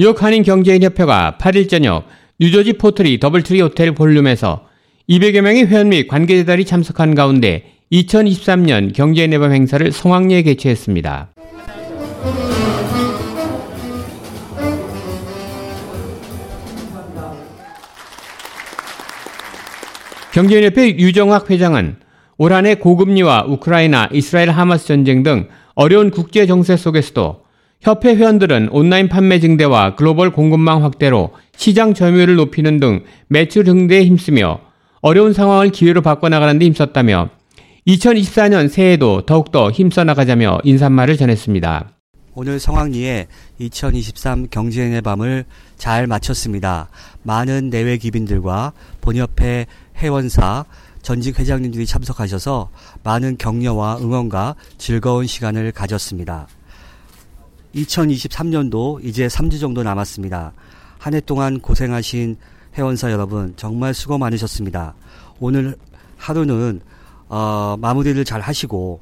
뉴욕 한인 경제인 협회가 8일 저녁 뉴저지 포트리 더블트리 호텔 ballroom에서 200여 명의 회원 및 관계자들이 참석한 가운데 2023년 경제인의밤 행사를 성황리에 개최했습니다. 경제인협회 유정학 회장은 올 한해 고금리와 우크라이나, 이스라엘 하마스 전쟁 등 어려운 국제 정세 속에서도 협회 회원들은 온라인 판매 증대와 글로벌 공급망 확대로 시장 점유율을 높이는 등 매출 증대에 힘쓰며 어려운 상황을 기회로 바꿔나가는 데 힘썼다며 2024년 새해에도 더욱더 힘써 나가자며 인사말을 전했습니다. 오늘 성황리에 2023 경제인의 밤을 잘 마쳤습니다. 많은 내외 기빈들과 본협회 회원사, 전직 회장님들이 참석하셔서 많은 격려와 응원과 즐거운 시간을 가졌습니다. 2023년도 이제 3주 정도 남았습니다. 한 해 동안 고생하신 회원사 여러분 정말 수고 많으셨습니다. 오늘 하루는 어, 마무리를 잘 하시고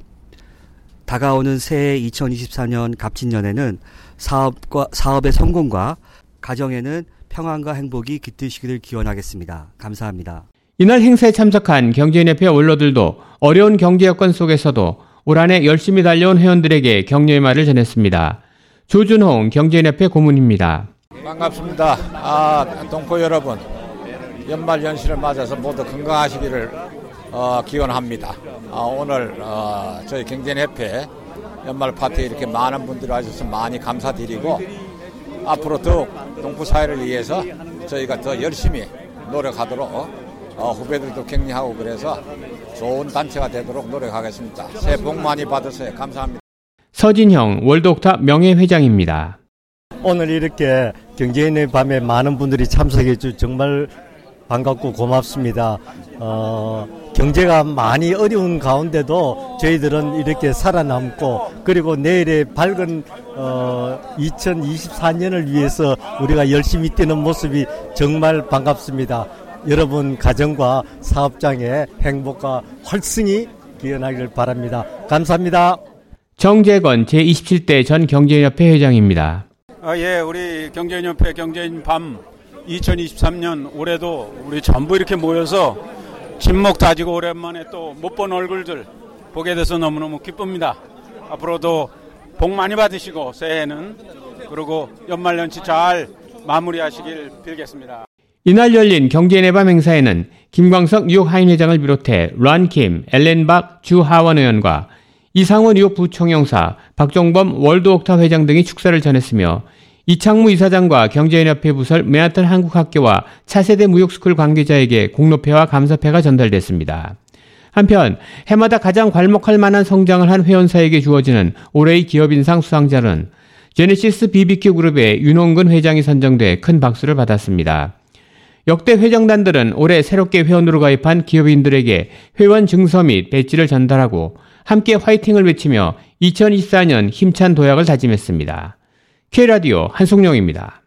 다가오는 새해 2024년 갑진년에는 사업과 사업의 성공과 가정에는 평안과 행복이 깃드시기를 기원하겠습니다. 감사합니다. 이날 행사에 참석한 경제인협회 원로들도 어려운 경제 여건 속에서도 올 한해 열심히 달려온 회원들에게 격려의 말을 전했습니다. 조준홍 경제인협회 고문입니다. 반갑습니다. 아, 동포 여러분, 연말 연시를 맞아서 모두 건강하시기를 어, 기원합니다. 어, 오늘 어, 저희 경제협회 연말 파티에 이렇게 많은 분들이 와주셔서 많이 감사드리고 앞으로 더욱 동포 사회를 위해서 저희가 더 열심히 노력하도록 어, 후배들도 격려하고 그래서 좋은 단체가 되도록 노력하겠습니다. 새해 복 많이 받으세요. 감사합니다. 서진형 월드옥타 명예회장입니다. 오늘 이렇게 경제인의 밤에 많은 분들이 참석해 주 정말 반갑고 고맙습니다. 어, 경제가 많이 어려운 가운데도 저희들은 이렇게 살아남고 그리고 내일의 밝은 어, 2024년을 위해서 우리가 열심히 뛰는 모습이 정말 반갑습니다. 여러분 가정과 사업장의 행복과 활성이 기원하기를 바랍니다. 감사합니다. 정재건 제27대 전 경제인협회 회장입니다. 아, 예, 우리 경제인협회 경제인 밤 2023년 올해도 우리 전부 이렇게 모여서 진목 다지고 오랜만에 또 못 본 얼굴들 보게 돼서 너무너무 기쁩니다. 앞으로도 복 많이 받으시고 새해에는 그리고 연말 연시 잘 마무리하시길 빌겠습니다. 이날 열린 경제인의 밤 행사에는 김광석 뉴욕 하인 회장을 비롯해 란킴, 엘렌 박, 주하원 의원과 이상원 뉴욕 부총영사, 박종범 월드옥타 회장 등이 축사를 전했으며 이창무 이사장과 경제인협회 부설 맨하탄 한국학교와 차세대 무역스쿨 관계자에게 공로패와 감사패가 전달됐습니다. 한편 해마다 가장 괄목할 만한 성장을 한 회원사에게 주어지는 올해의 기업인상 수상자는 제네시스 BBQ 그룹의 윤홍근 회장이 선정돼 큰 박수를 받았습니다. 역대 회장단들은 올해 새롭게 회원으로 가입한 기업인들에게 회원 증서 및 배지를 전달하고 함께 화이팅을 외치며 2024년 힘찬 도약을 다짐했습니다. K라디오 한송영입니다.